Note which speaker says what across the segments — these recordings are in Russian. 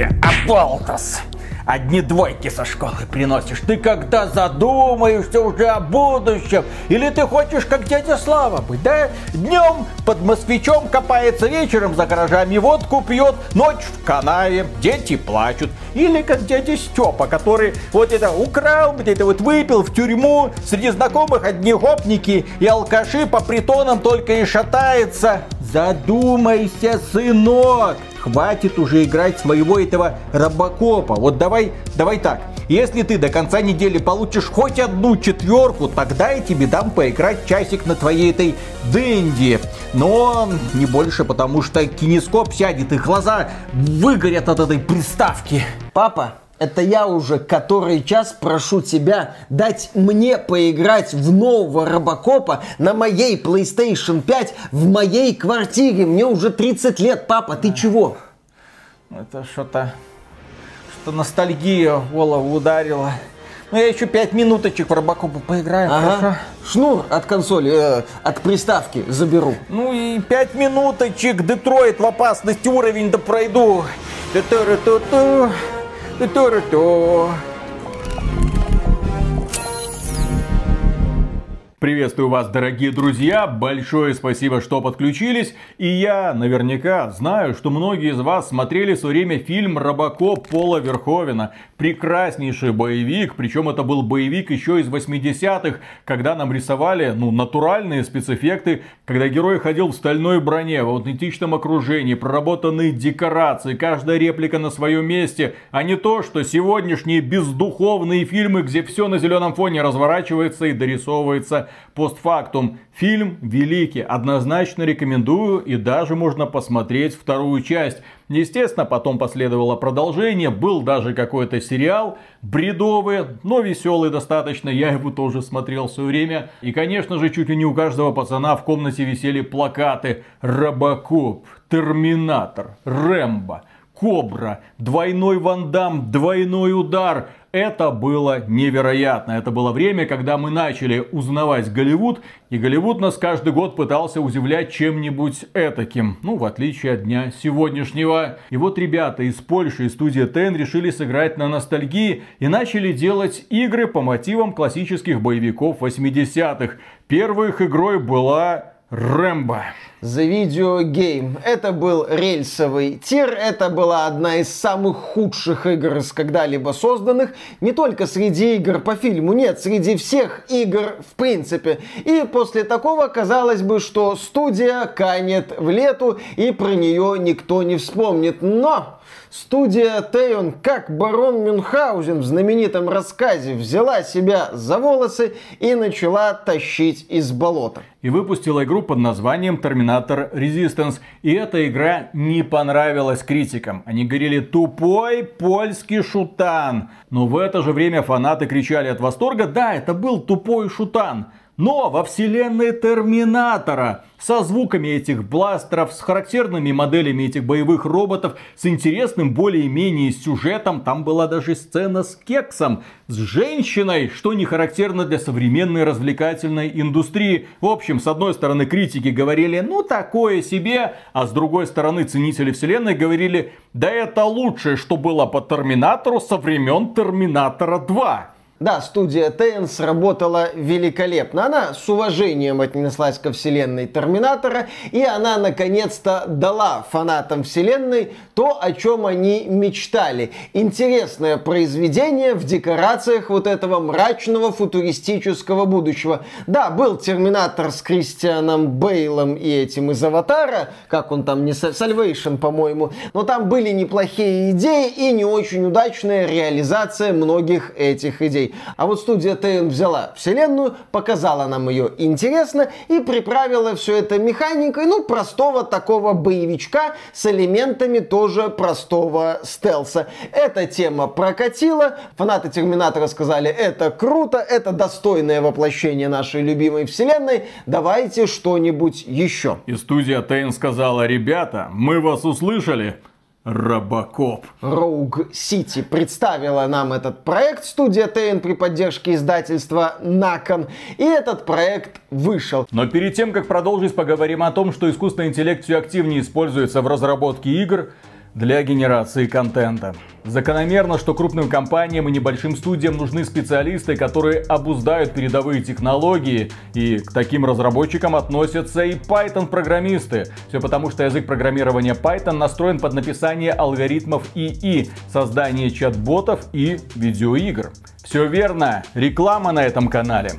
Speaker 1: двойки, Аболтас. Одни двойки со школы приносишь. Ты когда задумаешься уже о будущем? Или ты хочешь как дядя Слава быть, да? Днем под москвичом копается, вечером за гаражами водку пьет, ночь в канаве, дети плачут. Или как дядя Степа, который вот это украл, вот это вот выпил в тюрьму, среди знакомых одни гопники и алкаши по притонам только и шатается. Задумайся, сынок! Хватит уже играть своего этого робокопа. Вот давай, давай так. Если ты до конца недели получишь хоть одну четверку, тогда я тебе дам поиграть часик на твоей этой Дэнди. Но не больше, потому что кинескоп сядет и глаза выгорят от этой приставки.
Speaker 2: Папа, это я уже который час прошу тебя дать мне поиграть в нового Робокопа на моей PlayStation 5 в моей квартире. Мне уже 30 лет, папа, ты чего?
Speaker 1: Это что-то... Что ностальгия голову ударила. Ну, я еще пять минуточек в Робокопа поиграю,
Speaker 2: Ага.
Speaker 1: хорошо?
Speaker 2: Шнур от консоли, э, от приставки заберу.
Speaker 1: Ну и пять минуточек, Детройт в опасности уровень да пройду. the door-to-door. -door.
Speaker 3: Приветствую вас, дорогие друзья! Большое спасибо, что подключились. И я наверняка знаю, что многие из вас смотрели в свое время фильм «Робокоп» Пола Верховена. Прекраснейший боевик, причем это был боевик еще из 80-х, когда нам рисовали ну, натуральные спецэффекты, когда герой ходил в стальной броне, в аутентичном окружении, проработанные декорации, каждая реплика на своем месте, а не то, что сегодняшние бездуховные фильмы, где все на зеленом фоне разворачивается и дорисовывается постфактум. Фильм великий, однозначно рекомендую и даже можно посмотреть вторую часть. Естественно, потом последовало продолжение, был даже какой-то сериал, бредовый, но веселый достаточно, я его тоже смотрел в свое время. И, конечно же, чуть ли не у каждого пацана в комнате висели плакаты «Робокоп», «Терминатор», «Рэмбо», Кобра, двойной вандам, двойной удар. Это было невероятно. Это было время, когда мы начали узнавать Голливуд, и Голливуд нас каждый год пытался удивлять чем-нибудь этаким. Ну, в отличие от дня сегодняшнего. И вот ребята из Польши, из студии TEN решили сыграть на ностальгии и начали делать игры по мотивам классических боевиков 80-х. Первой их игрой была Рэмбо.
Speaker 2: The Video Game. Это был рельсовый тир, это была одна из самых худших игр из когда-либо созданных, не только среди игр по фильму, нет, среди всех игр в принципе. И после такого казалось бы, что студия канет в лету и про нее никто не вспомнит. Но Студия Тейон, как барон Мюнхгаузен в знаменитом рассказе, взяла себя за волосы и начала тащить из болота.
Speaker 3: и выпустила игру под названием Terminator Resistance. И эта игра не понравилась критикам. Они говорили тупой польский шутан. Но в это же время фанаты кричали от восторга, да, это был тупой шутан. Но во вселенной Терминатора, со звуками этих бластеров, с характерными моделями этих боевых роботов, с интересным более-менее сюжетом, там была даже сцена с кексом, с женщиной, что не характерно для современной развлекательной индустрии. В общем, с одной стороны критики говорили, ну такое себе, а с другой стороны ценители вселенной говорили, да это лучшее, что было по Терминатору со времен Терминатора 2.
Speaker 2: Да, студия Teyon сработала великолепно. Она с уважением отнеслась ко вселенной Терминатора, и она наконец-то дала фанатам вселенной то, о чем они мечтали. Интересное произведение в декорациях вот этого мрачного футуристического будущего. Да, был Терминатор с Кристианом Бейлом и этим из Аватара, как он там, не Salvation, по-моему, но там были неплохие идеи и не очень удачная реализация многих этих идей. А вот студия TN взяла вселенную, показала нам ее интересно и приправила все это механикой, ну, простого такого боевичка с элементами тоже простого стелса. Эта тема прокатила, фанаты Терминатора сказали, это круто, это достойное воплощение нашей любимой вселенной, давайте что-нибудь еще.
Speaker 3: И студия Тейн сказала, ребята, мы вас услышали. Робокоп.
Speaker 2: Rogue City представила нам этот проект студия TN при поддержке издательства Након. И этот проект вышел.
Speaker 3: Но перед тем, как продолжить, поговорим о том, что искусственный интеллект все активнее используется в разработке игр. Для генерации контента. Закономерно, что крупным компаниям и небольшим студиям нужны специалисты, которые обуздают передовые технологии, и к таким разработчикам относятся и Python-программисты. Все потому, что язык программирования Python настроен под написание алгоритмов ИИ, создание чат-ботов и видеоигр. Все верно, реклама на этом канале.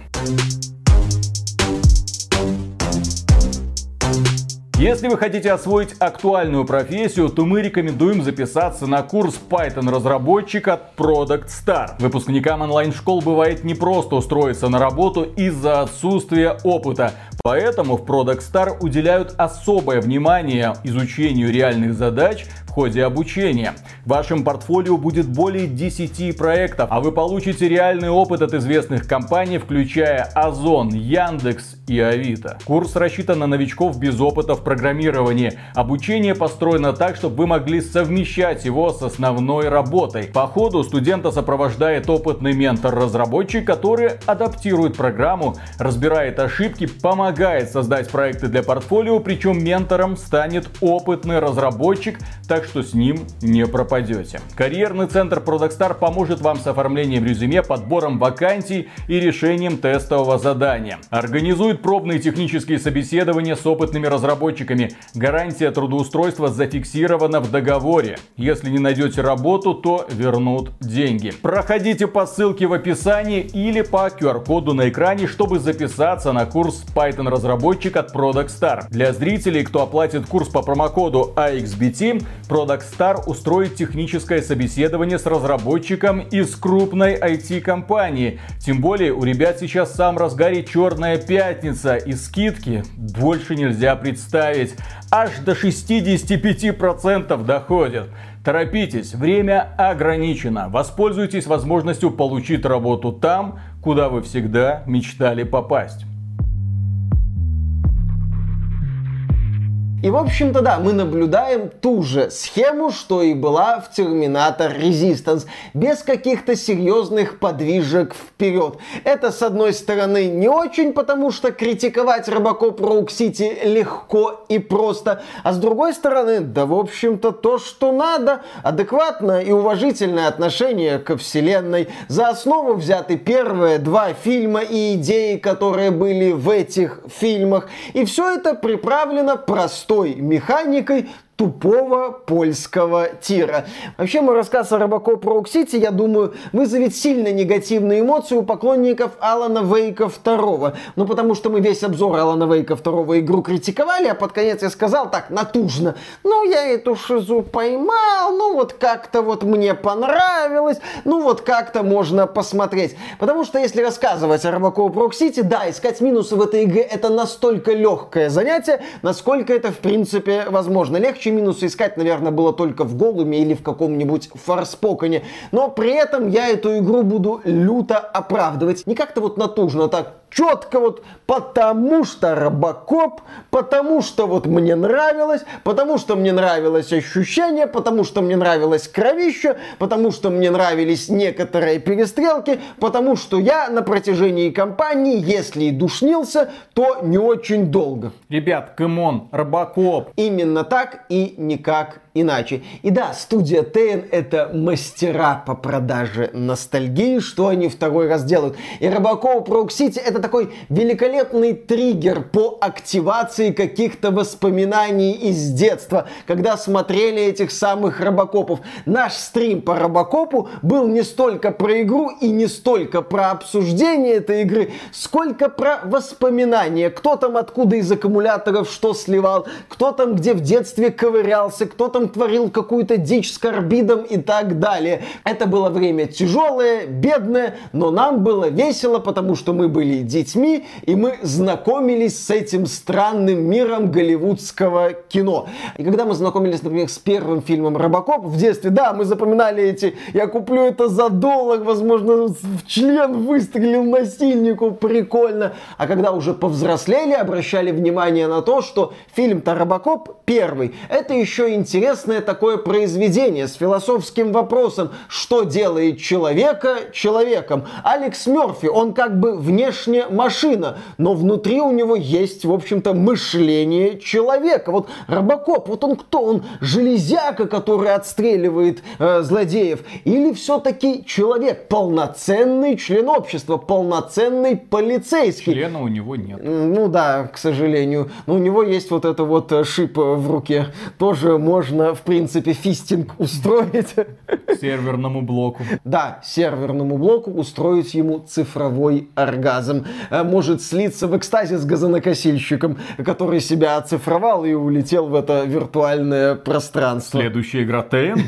Speaker 3: Если вы хотите освоить актуальную профессию, то мы рекомендуем записаться на курс Python разработчик от Product Star. Выпускникам онлайн-школ бывает непросто устроиться на работу из-за отсутствия опыта. Поэтому в Product Star уделяют особое внимание изучению реальных задач в ходе обучения. В вашем портфолио будет более 10 проектов, а вы получите реальный опыт от известных компаний, включая Озон, Яндекс и Авито. Курс рассчитан на новичков без опыта в программировании. Обучение построено так, чтобы вы могли совмещать его с основной работой. По ходу студента сопровождает опытный ментор-разработчик, который адаптирует программу, разбирает ошибки, помогает создать проекты для портфолио, причем ментором станет опытный разработчик, так что с ним не пропадете. Карьерный центр Product Star поможет вам с оформлением резюме, подбором вакансий и решением тестового задания. Организует пробные технические собеседования с опытными разработчиками. Гарантия трудоустройства зафиксирована в договоре. Если не найдете работу, то вернут деньги. Проходите по ссылке в описании или по QR-коду на экране, чтобы записаться на курс Python разработчик от Product Star. Для зрителей, кто оплатит курс по промокоду AXBT, Product Star устроит техническое собеседование с разработчиком из крупной IT-компании. Тем более у ребят сейчас в самом разгаре черная пятница и скидки больше нельзя представить. Аж до 65% доходят. Торопитесь, время ограничено. Воспользуйтесь возможностью получить работу там, куда вы всегда мечтали попасть.
Speaker 2: И, в общем-то, да, мы наблюдаем ту же схему, что и была в Терминатор Resistance, без каких-то серьезных подвижек вперед. Это, с одной стороны, не очень, потому что критиковать Робокоп Rogue City легко и просто, а с другой стороны, да, в общем-то, то, что надо, адекватное и уважительное отношение ко вселенной. За основу взяты первые два фильма и идеи, которые были в этих фильмах. И все это приправлено простой простой механикой, тупого польского тира. Вообще, мой рассказ о Робокоп Rogue City, я думаю, вызовет сильно негативные эмоции у поклонников Алана Вейка 2. Ну, потому что мы весь обзор Алана Вейка 2 игру критиковали, а под конец я сказал так, натужно. Ну, я эту шизу поймал, ну, вот как-то вот мне понравилось, ну, вот как-то можно посмотреть. Потому что если рассказывать о Робокоп Rogue City, да, искать минусы в этой игре это настолько легкое занятие, насколько это, в принципе, возможно. Легче минусы искать, наверное, было только в Голуме или в каком-нибудь Форспоконе. Но при этом я эту игру буду люто оправдывать. Не как-то вот натужно так четко вот потому что Робокоп, потому что вот мне нравилось, потому что мне нравилось ощущение, потому что мне нравилось кровище, потому что мне нравились некоторые перестрелки, потому что я на протяжении кампании, если и душнился, то не очень долго.
Speaker 3: Ребят, come on, Робокоп.
Speaker 2: Именно так и никак иначе. И да, студия Teyon это мастера по продаже ностальгии, что они второй раз делают. И Робокоп Rogue City это такой великолепный триггер по активации каких-то воспоминаний из детства, когда смотрели этих самых Робокопов. Наш стрим по Робокопу был не столько про игру и не столько про обсуждение этой игры, сколько про воспоминания. Кто там откуда из аккумуляторов что сливал, кто там где в детстве ковырялся, кто там творил какую-то дичь с карбидом и так далее. Это было время тяжелое, бедное, но нам было весело, потому что мы были детьми, и мы знакомились с этим странным миром голливудского кино. И когда мы знакомились, например, с первым фильмом «Робокоп» в детстве, да, мы запоминали эти «я куплю это за доллар», возможно, в член выстрелил насильнику, прикольно. А когда уже повзрослели, обращали внимание на то, что фильм-то «Робокоп» первый, это еще интересно интересное такое произведение с философским вопросом, что делает человека человеком. Алекс Мерфи, он как бы внешне машина, но внутри у него есть, в общем-то, мышление человека. Вот Робокоп, вот он кто? Он железяка, который отстреливает э, злодеев? Или все-таки человек, полноценный член общества, полноценный полицейский?
Speaker 3: Члена у него нет.
Speaker 2: Ну да, к сожалению. Но у него есть вот это вот э, шип в руке. Тоже можно, в принципе, фистинг устроить.
Speaker 3: Серверному блоку.
Speaker 2: Да, серверному блоку устроить ему цифровой оргазм. Э, Может слиться в экстазе с газонокосильщиком, который себя оцифровал и улетел в это виртуальное пространство.
Speaker 3: Следующая игра ТН.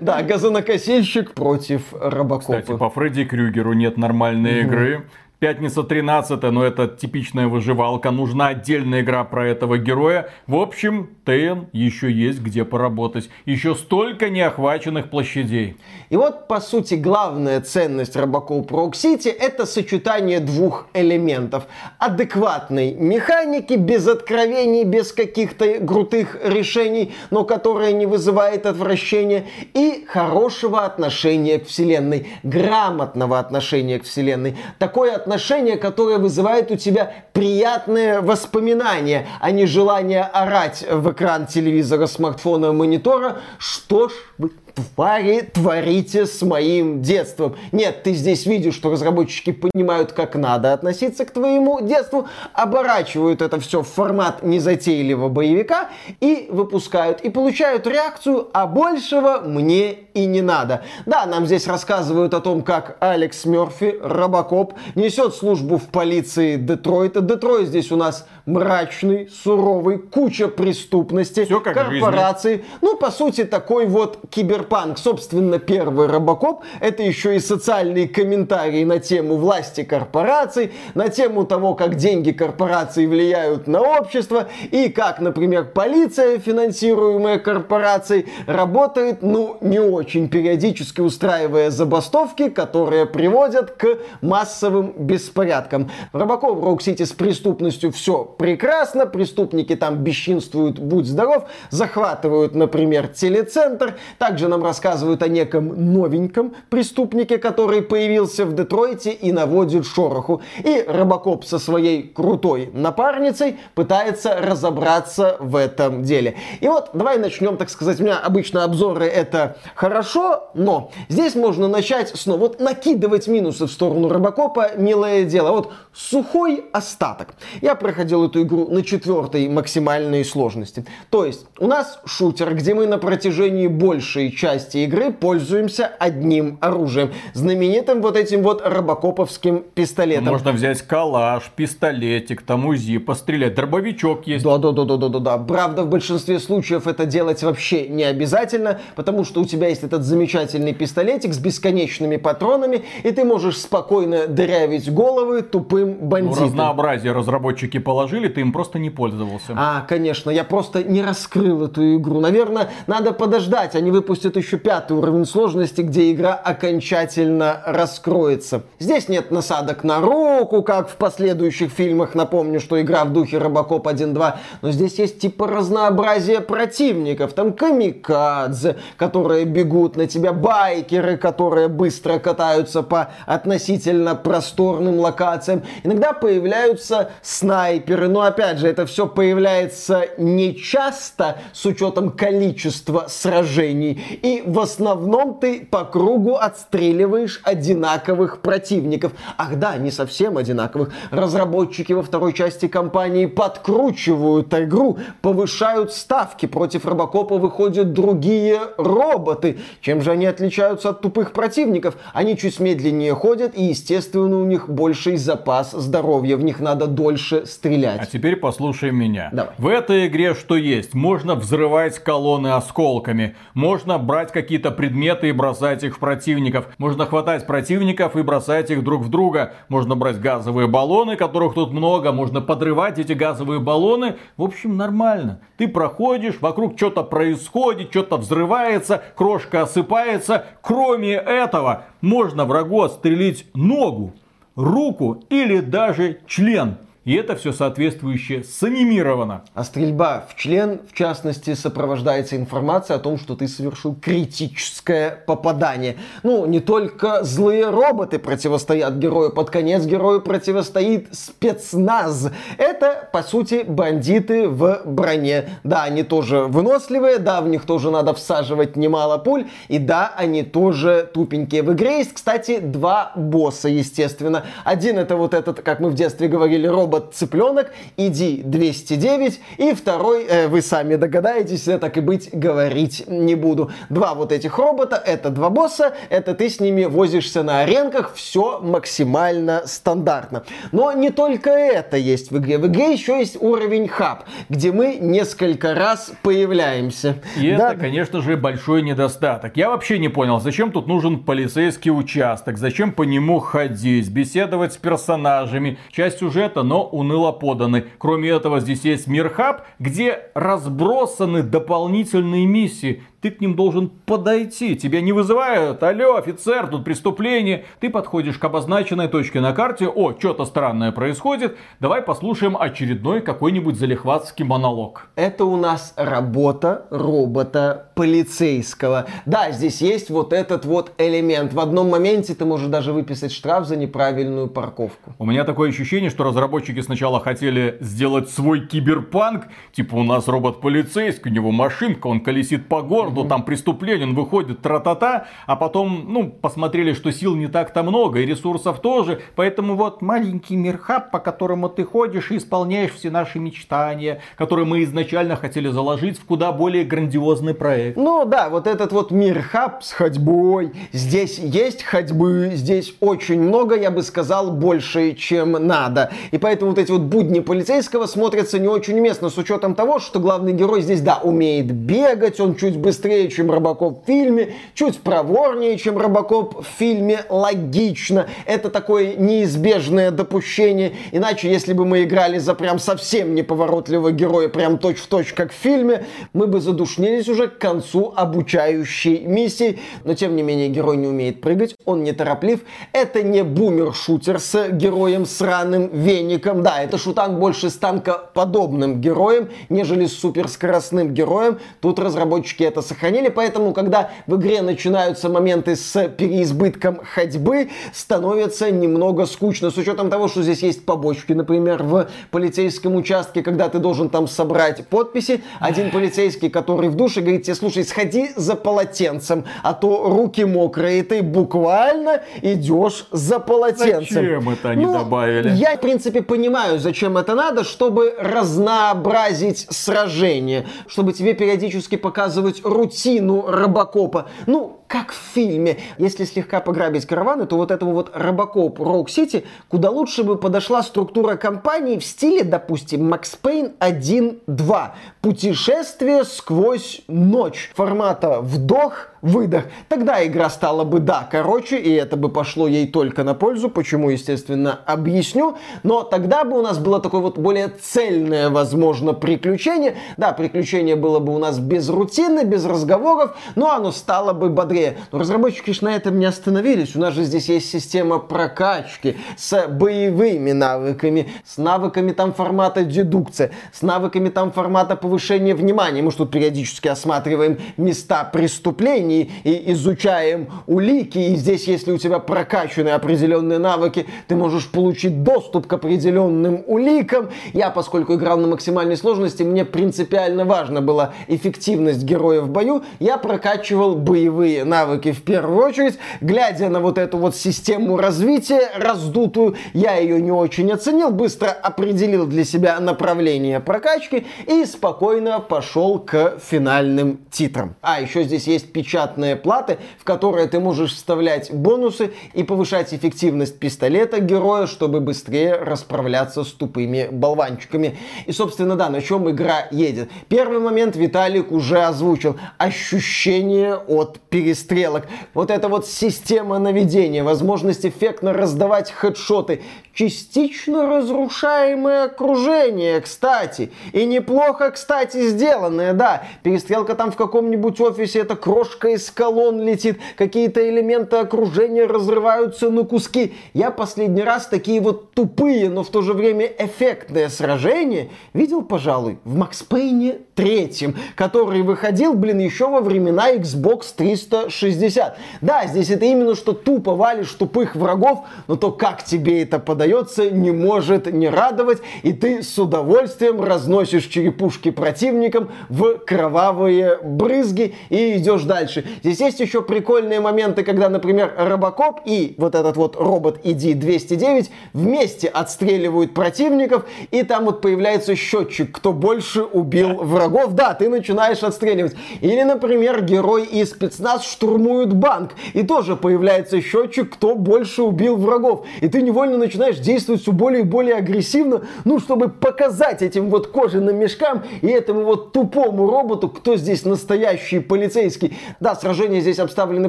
Speaker 2: Да, газонокосильщик против Робокопа.
Speaker 3: Кстати, по Фредди Крюгеру нет нормальной игры. Пятница 13, но это типичная выживалка. Нужна отдельная игра про этого героя. В общем, ТН еще есть где поработать. Еще столько неохваченных площадей.
Speaker 2: И вот, по сути, главная ценность Robocop Rogue City это сочетание двух элементов. Адекватной механики, без откровений, без каких-то крутых решений, но которая не вызывает отвращения, и хорошего отношения к вселенной, грамотного отношения к вселенной. Такое отношение, которое вызывает у тебя приятные воспоминания, а не желание орать в экран телевизора, смартфона, монитора. Что ж вы твари творите с моим детством. Нет, ты здесь видишь, что разработчики понимают, как надо относиться к твоему детству, оборачивают это все в формат незатейливого боевика и выпускают. И получают реакцию, а большего мне и не надо. Да, нам здесь рассказывают о том, как Алекс Мерфи, Робокоп, несет службу в полиции Детройта. Детройт здесь у нас мрачный, суровый, куча преступности,
Speaker 3: Всё как в
Speaker 2: корпорации. Ну, по сути, такой вот киберпанк. Собственно, первый Робокоп — это еще и социальные комментарии на тему власти корпораций, на тему того, как деньги корпораций влияют на общество, и как, например, полиция, финансируемая корпорацией, работает, ну, не очень, периодически устраивая забастовки, которые приводят к массовым беспорядкам. В Робокоп Rogue City с преступностью все прекрасно, преступники там бесчинствуют, будь здоров, захватывают, например, телецентр, также нам рассказывают о неком новеньком преступнике, который появился в Детройте и наводит шороху. И Робокоп со своей крутой напарницей пытается разобраться в этом деле. И вот давай начнем, так сказать, у меня обычно обзоры это хорошо, но здесь можно начать снова вот накидывать минусы в сторону Робокопа, милое дело. Вот сухой остаток. Я проходил эту игру на четвертой максимальной сложности. То есть у нас шутер, где мы на протяжении большей части игры пользуемся одним оружием. Знаменитым вот этим вот робокоповским пистолетом.
Speaker 3: Можно взять калаш, пистолетик, там УЗИ, пострелять. Дробовичок есть.
Speaker 2: Да, да, да, да, да, да, да. Правда, в большинстве случаев это делать вообще не обязательно, потому что у тебя есть этот замечательный пистолетик с бесконечными патронами, и ты можешь спокойно дырявить головы тупым
Speaker 3: Ну,
Speaker 2: бандитам.
Speaker 3: разнообразие разработчики положили, ты им просто не пользовался.
Speaker 2: А, конечно, я просто не раскрыл эту игру. Наверное, надо подождать. Они выпустят еще пятый уровень сложности, где игра окончательно раскроется. Здесь нет насадок на руку, как в последующих фильмах. Напомню, что игра в духе Робокоп 1.2. Но здесь есть типа разнообразие противников. Там камикадзе, которые бегут на тебя, байкеры, которые быстро катаются по относительно просторным локациям. Иногда появляются снайперы, но опять же, это все появляется не часто с учетом количества сражений. И в основном ты по кругу отстреливаешь одинаковых противников. Ах да, не совсем одинаковых. Разработчики во второй части кампании подкручивают игру, повышают ставки. Против Робокопа выходят другие роботы. Чем же они отличаются от тупых противников? Они чуть медленнее ходят и, естественно, у них больший запас здоровья. В них надо дольше стрелять.
Speaker 3: А теперь послушай меня.
Speaker 2: Давай.
Speaker 3: В этой игре что есть? Можно взрывать колонны осколками. Можно брать какие-то предметы и бросать их в противников. Можно хватать противников и бросать их друг в друга. Можно брать газовые баллоны, которых тут много. Можно подрывать эти газовые баллоны. В общем, нормально. Ты проходишь, вокруг что-то происходит, что-то взрывается, крошка осыпается. Кроме этого, можно врагу отстрелить ногу, руку или даже член. И это все соответствующе санимировано.
Speaker 2: А стрельба в член, в частности, сопровождается информацией о том, что ты совершил критическое попадание. Ну, не только злые роботы противостоят герою, под конец герою противостоит спецназ. Это, по сути, бандиты в броне. Да, они тоже выносливые, да, в них тоже надо всаживать немало пуль, и да, они тоже тупенькие. В игре есть, кстати, два босса, естественно. Один это вот этот, как мы в детстве говорили, робот-цыпленок, иди 209, и второй, э, вы сами догадаетесь, я так и быть говорить не буду. Два вот этих робота, это два босса, это ты с ними возишься на аренках, все максимально стандартно. Но не только это есть в игре. В игре еще есть уровень хаб, где мы несколько раз появляемся.
Speaker 3: И да. это, конечно же, большой недостаток. Я вообще не понял, зачем тут нужен полицейский участок, зачем по нему ходить, беседовать с персонажами. Часть сюжета, но уныло поданы. Кроме этого, здесь есть мир хаб, где разбросаны дополнительные миссии ты к ним должен подойти. Тебя не вызывают, алло, офицер, тут преступление. Ты подходишь к обозначенной точке на карте, о, что-то странное происходит, давай послушаем очередной какой-нибудь залихватский монолог.
Speaker 2: Это у нас работа робота полицейского. Да, здесь есть вот этот вот элемент. В одном моменте ты можешь даже выписать штраф за неправильную парковку.
Speaker 3: У меня такое ощущение, что разработчики сначала хотели сделать свой киберпанк, типа у нас робот полицейский, у него машинка, он колесит по городу, городу, там преступление, он выходит, тра-та-та, а потом, ну, посмотрели, что сил не так-то много, и ресурсов тоже, поэтому вот маленький мирхаб, по которому ты ходишь и исполняешь все наши мечтания, которые мы изначально хотели заложить в куда более грандиозный проект.
Speaker 2: Ну да, вот этот вот мирхаб с ходьбой, здесь есть ходьбы, здесь очень много, я бы сказал, больше, чем надо. И поэтому вот эти вот будни полицейского смотрятся не очень уместно, с учетом того, что главный герой здесь, да, умеет бегать, он чуть быстрее быстрее, чем Робокоп в фильме, чуть проворнее, чем Робокоп в фильме, логично. Это такое неизбежное допущение. Иначе, если бы мы играли за прям совсем неповоротливого героя, прям точь-в-точь, как в фильме, мы бы задушнились уже к концу обучающей миссии. Но, тем не менее, герой не умеет прыгать, он не тороплив. Это не бумер-шутер с героем сраным веником. Да, это шутан больше с танкоподобным героем, нежели с суперскоростным героем. Тут разработчики это сохранили, поэтому, когда в игре начинаются моменты с переизбытком ходьбы, становится немного скучно, с учетом того, что здесь есть побочки, например, в полицейском участке, когда ты должен там собрать подписи, один полицейский, который в душе, говорит тебе, слушай, сходи за полотенцем, а то руки мокрые, и ты буквально идешь за полотенцем.
Speaker 3: Зачем это они ну, добавили?
Speaker 2: Я, в принципе, понимаю, зачем это надо, чтобы разнообразить сражение, чтобы тебе периодически показывать рутину Робокопа. Ну, как в фильме. Если слегка пограбить караваны, то вот этому вот Робокоп Роук Сити куда лучше бы подошла структура компании в стиле, допустим, Макс Пейн 1.2. Путешествие сквозь ночь. Формата вдох, выдох. Тогда игра стала бы, да, короче, и это бы пошло ей только на пользу. Почему, естественно, объясню. Но тогда бы у нас было такое вот более цельное, возможно, приключение. Да, приключение было бы у нас без рутины, без разговоров, но оно стало бы бодрее. Но разработчики, конечно, на этом не остановились. У нас же здесь есть система прокачки с боевыми навыками, с навыками там формата дедукция, с навыками там формата повышения внимания. Мы что тут периодически осматриваем места преступлений, и, изучаем улики. И здесь, если у тебя прокачаны определенные навыки, ты можешь получить доступ к определенным уликам. Я, поскольку играл на максимальной сложности, мне принципиально важно была эффективность героя в бою. Я прокачивал боевые навыки в первую очередь. Глядя на вот эту вот систему развития раздутую, я ее не очень оценил, быстро определил для себя направление прокачки и спокойно пошел к финальным титрам. А, еще здесь есть печать печатные платы, в которые ты можешь вставлять бонусы и повышать эффективность пистолета героя, чтобы быстрее расправляться с тупыми болванчиками. И, собственно, да, на чем игра едет. Первый момент Виталик уже озвучил. Ощущение от перестрелок. Вот эта вот система наведения, возможность эффектно раздавать хедшоты, частично разрушаемое окружение, кстати. И неплохо, кстати, сделанное, да. Перестрелка там в каком-нибудь офисе, это крошка из колонн летит, какие-то элементы окружения разрываются на куски. Я последний раз такие вот тупые, но в то же время эффектные сражения видел, пожалуй, в Макс Пейне третьем, который выходил, блин, еще во времена Xbox 360. Да, здесь это именно что тупо валишь тупых врагов, но то, как тебе это подается, не может не радовать, и ты с удовольствием разносишь черепушки противникам в кровавые брызги и идешь дальше. Здесь есть еще прикольные моменты, когда, например, Робокоп и вот этот вот робот ID-209 вместе отстреливают противников, и там вот появляется счетчик, кто больше убил врагов врагов, да, ты начинаешь отстреливать. Или, например, герой и спецназ штурмуют банк, и тоже появляется счетчик, кто больше убил врагов. И ты невольно начинаешь действовать все более и более агрессивно, ну, чтобы показать этим вот кожаным мешкам и этому вот тупому роботу, кто здесь настоящий полицейский. Да, сражения здесь обставлены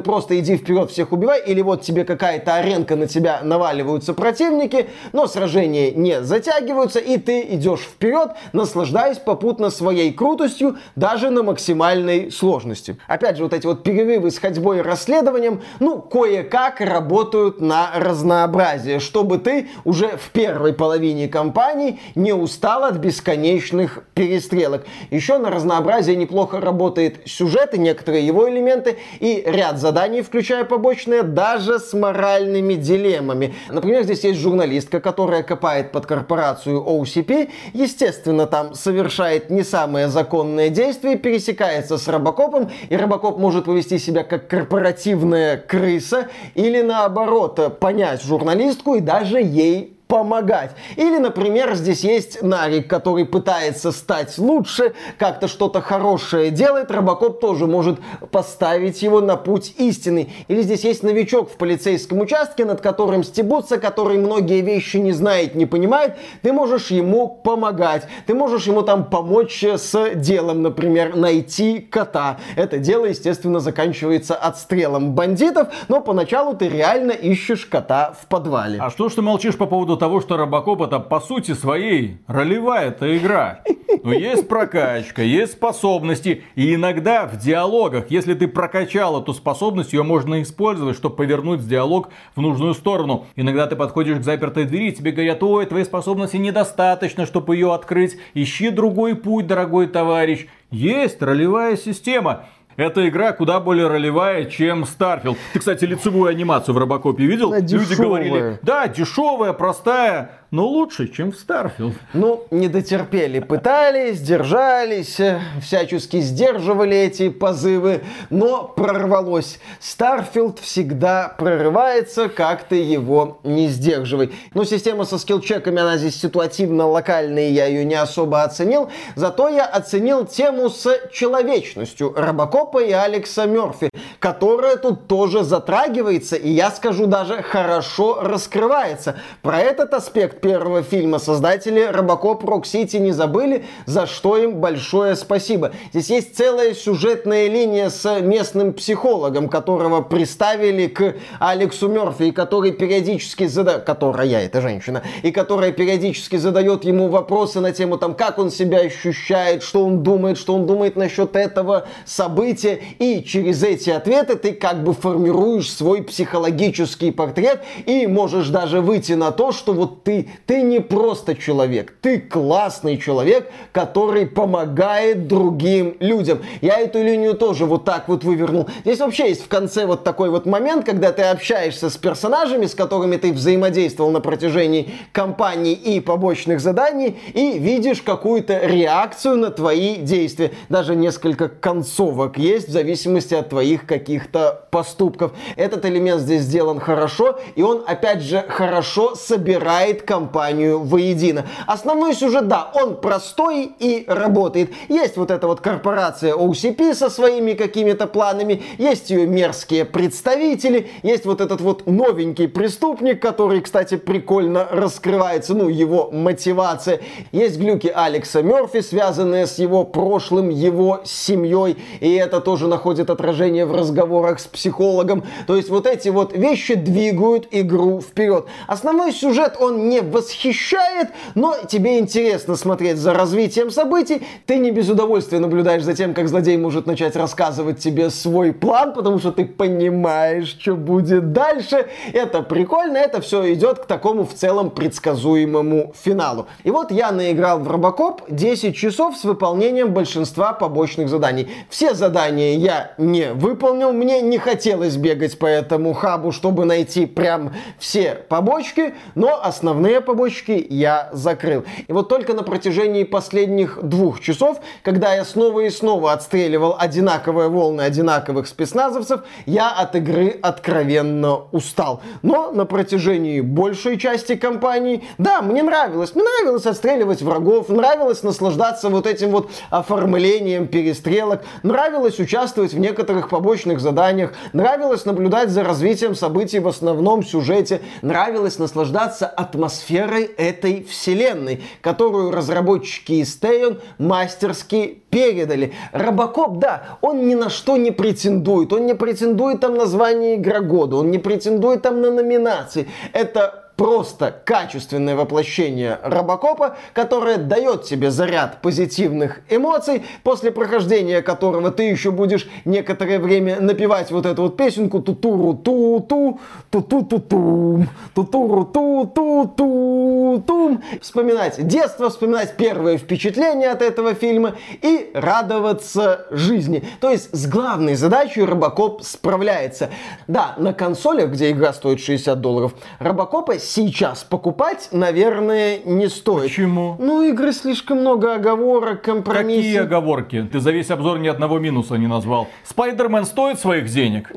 Speaker 2: просто иди вперед, всех убивай, или вот тебе какая-то аренка на тебя наваливаются противники, но сражения не затягиваются, и ты идешь вперед, наслаждаясь попутно своей крутостью крутостью даже на максимальной сложности. Опять же, вот эти вот перерывы с ходьбой и расследованием, ну, кое-как работают на разнообразие, чтобы ты уже в первой половине кампании не устал от бесконечных перестрелок. Еще на разнообразие неплохо работает сюжет и некоторые его элементы, и ряд заданий, включая побочные, даже с моральными дилеммами. Например, здесь есть журналистка, которая копает под корпорацию OCP, естественно, там совершает не самые законное действие пересекается с Робокопом, и Робокоп может повести себя как корпоративная крыса, или наоборот, понять журналистку и даже ей помогать. Или, например, здесь есть Нарик, который пытается стать лучше, как-то что-то хорошее делает, Робокоп тоже может поставить его на путь истины. Или здесь есть новичок в полицейском участке, над которым стебутся, который многие вещи не знает, не понимает, ты можешь ему помогать. Ты можешь ему там помочь с делом, например, найти кота. Это дело, естественно, заканчивается отстрелом бандитов, но поначалу ты реально ищешь кота в подвале.
Speaker 3: А что ж ты молчишь по поводу того, что Робокоп это по сути своей ролевая эта игра. Но есть прокачка, есть способности. И иногда в диалогах, если ты прокачал эту способность, ее можно использовать, чтобы повернуть диалог в нужную сторону. Иногда ты подходишь к запертой двери, тебе говорят, ой, твоей способности недостаточно, чтобы ее открыть. Ищи другой путь, дорогой товарищ. Есть ролевая система. Эта игра куда более ролевая, чем Starfield. Ты, кстати, лицевую анимацию в Робокопе видел?
Speaker 2: Она
Speaker 3: Люди
Speaker 2: дешевая.
Speaker 3: говорили, да, дешевая, простая, но лучше, чем в Starfield.
Speaker 2: Ну, не дотерпели, пытались, держались, всячески сдерживали эти позывы, но прорвалось. Starfield всегда прорывается, как ты его не сдерживай. Ну, система со скиллчеками, она здесь ситуативно-локальная, я ее не особо оценил, зато я оценил тему с человечностью Робокопа и Алекса Мерфи, которая тут тоже затрагивается, и я скажу даже хорошо раскрывается. Про этот аспект первого фильма создатели Робокоп Rogue City не забыли, за что им большое спасибо. Здесь есть целая сюжетная линия с местным психологом, которого приставили к Алексу Мерфи, и который периодически задает, которая, эта женщина, и которая периодически задает ему вопросы на тему там, как он себя ощущает, что он думает, что он думает насчет этого события, и через эти ответы ты как бы формируешь свой психологический портрет и можешь даже выйти на то, что вот ты, ты не просто человек, ты классный человек, который помогает другим людям. Я эту линию тоже вот так вот вывернул. Здесь вообще есть в конце вот такой вот момент, когда ты общаешься с персонажами, с которыми ты взаимодействовал на протяжении кампании и побочных заданий, и видишь какую-то реакцию на твои действия. Даже несколько концовок есть в зависимости от твоих каких-то поступков. Этот элемент здесь сделан хорошо, и он, опять же, хорошо собирает команду компанию воедино. Основной сюжет, да, он простой и работает. Есть вот эта вот корпорация OCP со своими какими-то планами, есть ее мерзкие представители, есть вот этот вот новенький преступник, который, кстати, прикольно раскрывается, ну, его мотивация. Есть глюки Алекса Мерфи, связанные с его прошлым, его семьей, и это тоже находит отражение в разговорах с психологом. То есть вот эти вот вещи двигают игру вперед. Основной сюжет он не восхищает, но тебе интересно смотреть за развитием событий. Ты не без удовольствия наблюдаешь за тем, как злодей может начать рассказывать тебе свой план, потому что ты понимаешь, что будет дальше. Это прикольно, это все идет к такому в целом предсказуемому финалу. И вот я наиграл в Робокоп 10 часов с выполнением большинства побочных заданий. Все задания я не выполнил, мне не хотелось бегать по этому хабу, чтобы найти прям все побочки, но основные побочки я закрыл. И вот только на протяжении последних двух часов, когда я снова и снова отстреливал одинаковые волны одинаковых спецназовцев, я от игры откровенно устал. Но на протяжении большей части кампании, да, мне нравилось. Мне нравилось отстреливать врагов, нравилось наслаждаться вот этим вот оформлением перестрелок, нравилось участвовать в некоторых побочных заданиях, нравилось наблюдать за развитием событий в основном сюжете, нравилось наслаждаться атмосферой этой вселенной, которую разработчики из Teon мастерски передали. Робокоп, да, он ни на что не претендует. Он не претендует там на звание игра года, он не претендует там на номинации. Это просто качественное воплощение Робокопа, которое дает тебе заряд позитивных эмоций, после прохождения которого ты еще будешь некоторое время напевать вот эту вот песенку тутуру ту ту ту ту ту тум тутуру ту ту ту тум вспоминать детство, вспоминать первые впечатления от этого фильма и радоваться жизни. То есть с главной задачей Робокоп справляется. Да, на консолях, где игра стоит 60 долларов, Робокопа сейчас покупать, наверное, не стоит.
Speaker 3: Почему?
Speaker 2: Ну, игры слишком много оговорок, компромиссов.
Speaker 3: Какие оговорки? Ты за весь обзор ни одного минуса не назвал. Спайдермен стоит своих денег?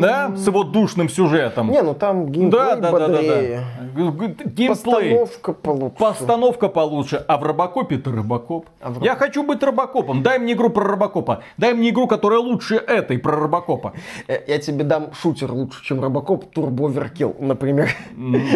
Speaker 3: Да? С его душным сюжетом.
Speaker 2: Не, ну там геймплей
Speaker 3: Да, да, да, да,
Speaker 2: бодрее.
Speaker 3: да. Геймплей.
Speaker 2: Постановка получше.
Speaker 3: Постановка получше. А в Робокопе ты Робокоп.
Speaker 2: А в
Speaker 3: Я хочу быть Робокопом. Дай мне игру про Робокопа. Дай мне игру, которая лучше этой про Робокопа.
Speaker 2: Э, Я тебе дам шутер лучше, чем Робокоп, Turbo Overkill, например.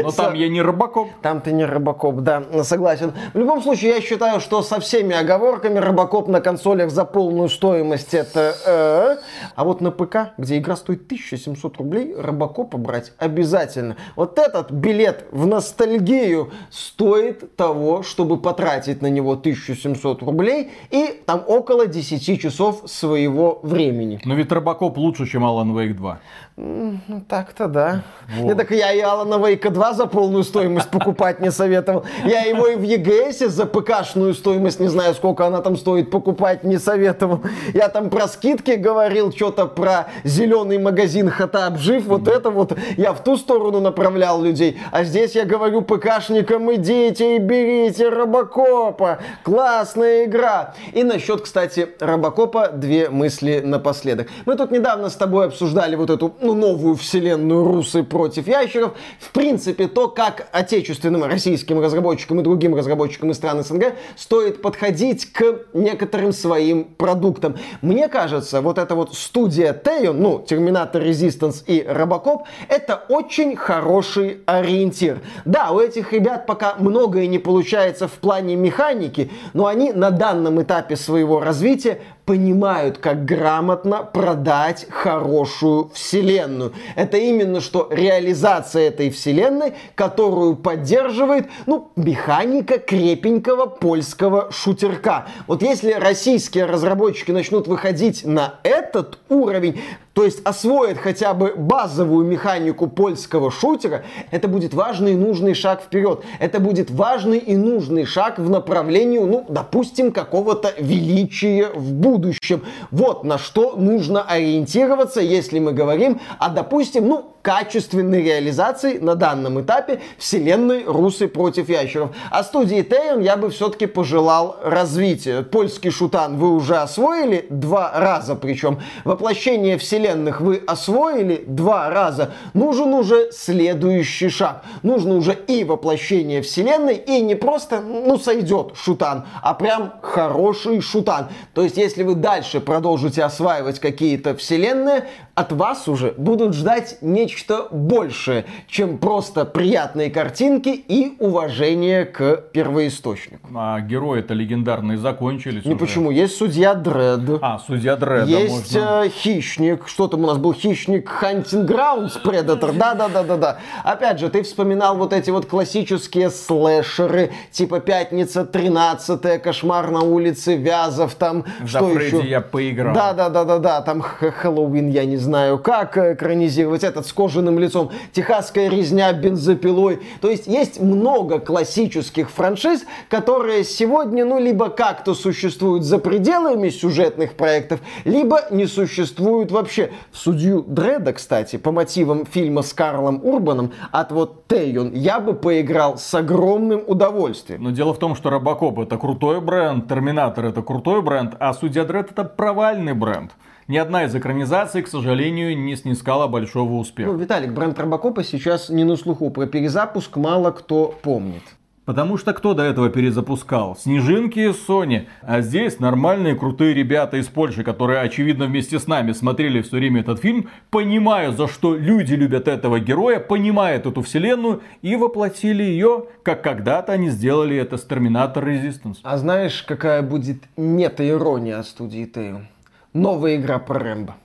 Speaker 3: Но там я не Робокоп.
Speaker 2: Там ты не Робокоп, да, согласен. В любом случае, я считаю, что со всеми оговорками Робокоп на консолях за полную стоимость это... э, А вот на ПК, где игра стоит 1700 рублей, Робокопа брать обязательно. Вот этот билет в ностальгию стоит того, чтобы потратить на него 1700 рублей и там около 10 часов своего времени.
Speaker 3: Но ведь Робокоп лучше, чем Alan Wake 2.
Speaker 2: Ну, так-то да. Не, так я и Алана Вейка 2 за полную стоимость покупать не советовал. Я его и в EGS за ПКшную стоимость, не знаю, сколько она там стоит, покупать не советовал. Я там про скидки говорил, что-то про зеленый магазин Хата Обжив, вот это вот я в ту сторону направлял людей. А здесь я говорю ПКшникам, идите и берите Робокопа. Классная игра. И насчет, кстати, Робокопа две мысли напоследок. Мы тут недавно с тобой обсуждали вот эту ну, новую вселенную русы против ящеров. В принципе, то, как отечественным российским разработчикам и другим разработчикам из стран СНГ стоит подходить к некоторым своим продуктам. Мне кажется, вот эта вот студия Teon, ну, Terminator Resistance и Robocop, это очень хороший ориентир. Да, у этих ребят пока многое не получается в плане механики, но они на данном этапе своего развития понимают, как грамотно продать хорошую вселенную. Это именно что реализация этой вселенной, которую поддерживает, ну, механика крепенького польского шутерка. Вот если российские разработчики начнут выходить на этот уровень, то есть освоят хотя бы базовую механику польского шутера, это будет важный и нужный шаг вперед. Это будет важный и нужный шаг в направлении, ну, допустим, какого-то величия в будущем. Вот на что нужно ориентироваться, если мы говорим о, допустим, ну, качественной реализацией на данном этапе вселенной Русы против ящеров. А студии Тейон я бы все-таки пожелал развития. Польский шутан вы уже освоили два раза, причем воплощение вселенных вы освоили два раза. Нужен уже следующий шаг. Нужно уже и воплощение вселенной, и не просто, ну, сойдет шутан, а прям хороший шутан. То есть, если вы дальше продолжите осваивать какие-то вселенные, от вас уже будут ждать нечто большее, чем просто приятные картинки и уважение к первоисточнику.
Speaker 3: А герои-то легендарные закончились
Speaker 2: Не
Speaker 3: уже.
Speaker 2: почему. Есть судья Дред.
Speaker 3: А, судья Дредда
Speaker 2: Есть
Speaker 3: можно.
Speaker 2: э, хищник. Что там у нас был? Хищник Hunting Grounds Predator. Да, да, да, да, да. Опять же, ты вспоминал вот эти вот классические слэшеры, типа Пятница 13 Кошмар на улице Вязов, там
Speaker 3: За
Speaker 2: что
Speaker 3: Фредди
Speaker 2: еще?
Speaker 3: я поиграл.
Speaker 2: Да, да, да, да, да. Там Хэллоуин, я не знаю, как экранизировать этот с кожаным лицом. Техасская резня бензопилой. То есть есть много классических франшиз, которые сегодня, ну, либо как-то существуют за пределами сюжетных проектов, либо не существуют вообще. Судью Дреда, кстати, по мотивам фильма с Карлом Урбаном от вот Тейон я бы поиграл с огромным удовольствием.
Speaker 3: Но дело в том, что Робокоп это крутой бренд, Терминатор это крутой бренд, а Судья Дред это провальный бренд. Ни одна из экранизаций, к сожалению, не снискала большого
Speaker 2: Ну,
Speaker 3: успеха.
Speaker 2: Виталик, бренд Робокопа сейчас не на слуху. Про перезапуск мало кто помнит.
Speaker 3: Потому что кто до этого перезапускал? Снежинки и Sony. А здесь нормальные крутые ребята из Польши, которые, очевидно, вместе с нами смотрели все время этот фильм, понимая, за что люди любят этого героя, понимают эту вселенную и воплотили ее, как когда-то они сделали это с Терминатор Resistance.
Speaker 2: А знаешь, какая будет мета-ирония студии Тейон? Новая игра про Рэмбо.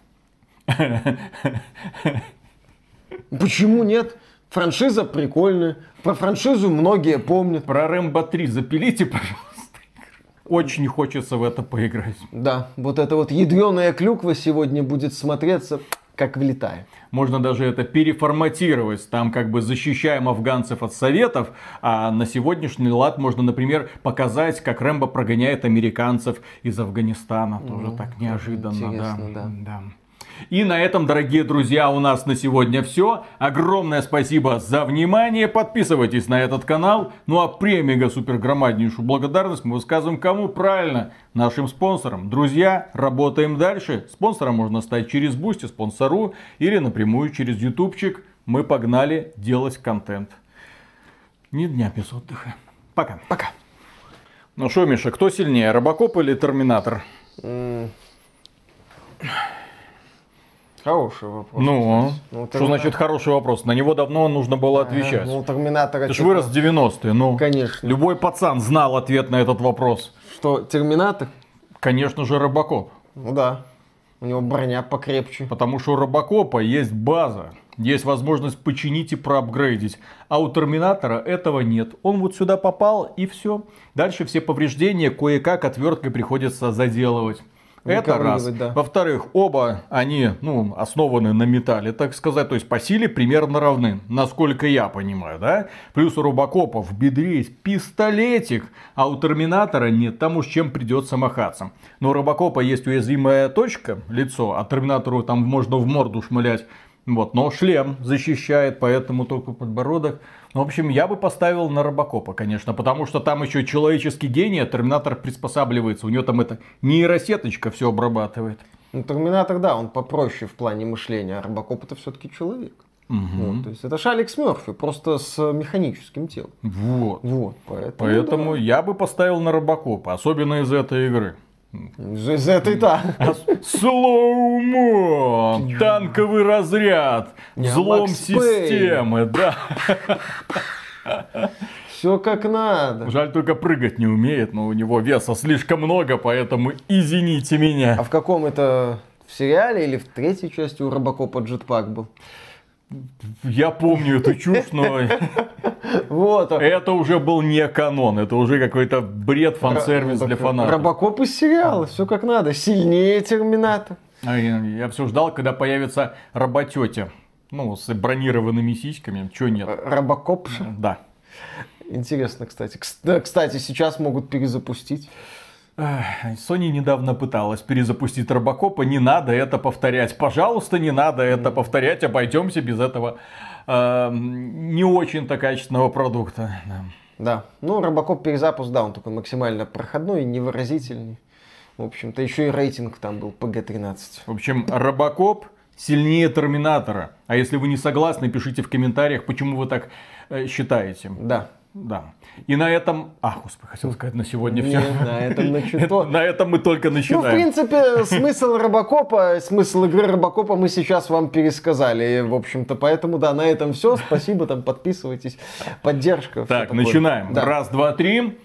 Speaker 2: Почему нет? Франшиза прикольная. Про франшизу многие помнят.
Speaker 3: Про Рэмбо 3 запилите, пожалуйста. Очень хочется в это поиграть.
Speaker 2: Да, вот эта вот ядреная клюква сегодня будет смотреться как влетая.
Speaker 3: Можно даже это переформатировать. Там как бы защищаем афганцев от советов, а на сегодняшний лад можно, например, показать, как Рэмбо прогоняет американцев из Афганистана. Тоже так неожиданно, да.
Speaker 2: да.
Speaker 3: да. И на этом, дорогие друзья, у нас на сегодня все. Огромное спасибо за внимание. Подписывайтесь на этот канал. Ну а премега супер громаднейшую благодарность мы высказываем кому правильно? Нашим спонсорам. Друзья, работаем дальше. Спонсором можно стать через Boosty, Sponsr или напрямую через ютубчик. Мы погнали делать контент. Ни дня без отдыха. Пока.
Speaker 2: Пока.
Speaker 3: Ну что, Миша, кто сильнее, Робокоп или Терминатор?
Speaker 2: Хороший вопрос.
Speaker 3: Ну,
Speaker 2: Ну,
Speaker 3: что значит хороший вопрос? На него давно нужно было отвечать.
Speaker 2: Ну, Терминатора...
Speaker 3: Ты ж
Speaker 2: типа,
Speaker 3: вырос в 90-е, ну.
Speaker 2: Конечно.
Speaker 3: Любой пацан знал ответ на этот вопрос.
Speaker 2: Что, Терминатор?
Speaker 3: Конечно же, Робокоп.
Speaker 2: Ну да. У него броня покрепче.
Speaker 3: Потому что у Робокопа есть база. Есть возможность починить и проапгрейдить. А у Терминатора этого нет. Он вот сюда попал и все. Дальше все повреждения кое-как отверткой приходится заделывать. Это раз.
Speaker 2: Да.
Speaker 3: Во-вторых, оба они ну, основаны на металле, так сказать. То есть по силе примерно равны, насколько я понимаю, да? Плюс у Робокопа в бедре есть пистолетик, а у Терминатора нет. Там уж чем придется махаться. Но у Робокопа есть уязвимая точка, лицо, а Терминатору там можно в морду шмылять. Вот, но шлем защищает, поэтому только подбородок. Ну, в общем, я бы поставил на Робокопа, конечно, потому что там еще человеческий гений, а Терминатор приспосабливается. У него там это нейросеточка все обрабатывает.
Speaker 2: Ну, Терминатор, да, он попроще в плане мышления, а Робокоп это все-таки человек. Вот, то есть это же Алекс Мерфи, просто с механическим телом.
Speaker 3: Вот.
Speaker 2: Вот, поэтому...
Speaker 3: Поэтому я бы поставил на Робокопа, особенно из этой игры.
Speaker 2: Из, из этой-то.
Speaker 3: Слоумо! Танковый разряд!
Speaker 2: Не,
Speaker 3: Взлом системы, да.
Speaker 2: Все как надо.
Speaker 3: Жаль, только прыгать не умеет, но у него веса слишком много, поэтому извините меня.
Speaker 2: А в каком это... В сериале или в третьей части у Робокопа джетпак был?
Speaker 3: Я помню эту чушь, но
Speaker 2: Вот.
Speaker 3: это уже был не канон, это уже какой-то бред, фан-сервис для фанатов.
Speaker 2: Робокоп из сериала, все как надо. Сильнее Терминатор.
Speaker 3: А Я, все ждал, когда появится роботетя. Ну, с бронированными сиськами, чё нет.
Speaker 2: Робокопша.
Speaker 3: Да.
Speaker 2: Интересно, кстати. Кстати, сейчас могут перезапустить.
Speaker 3: Sony недавно пыталась перезапустить Робокопа, не надо это повторять. Пожалуйста, не надо это повторять, обойдемся без этого э, не очень-то качественного продукта.
Speaker 2: Да. да. Ну, Робокоп перезапуск, да, он такой максимально проходной, невыразительный. В общем-то, еще и рейтинг там был PG-13.
Speaker 3: В общем, Робокоп сильнее Терминатора. А если вы не согласны, пишите в комментариях, почему вы так э, считаете.
Speaker 2: Да.
Speaker 3: Да. И на этом... А, господи, хотел сказать, на сегодня все.
Speaker 2: на этом начато.
Speaker 3: На этом мы только начинаем.
Speaker 2: Ну, в принципе, смысл Робокопа, смысл игры Робокопа мы сейчас вам пересказали. В общем-то, поэтому, да, на этом все. Спасибо, там, подписывайтесь. Поддержка.
Speaker 3: Так, начинаем. Раз, два, три.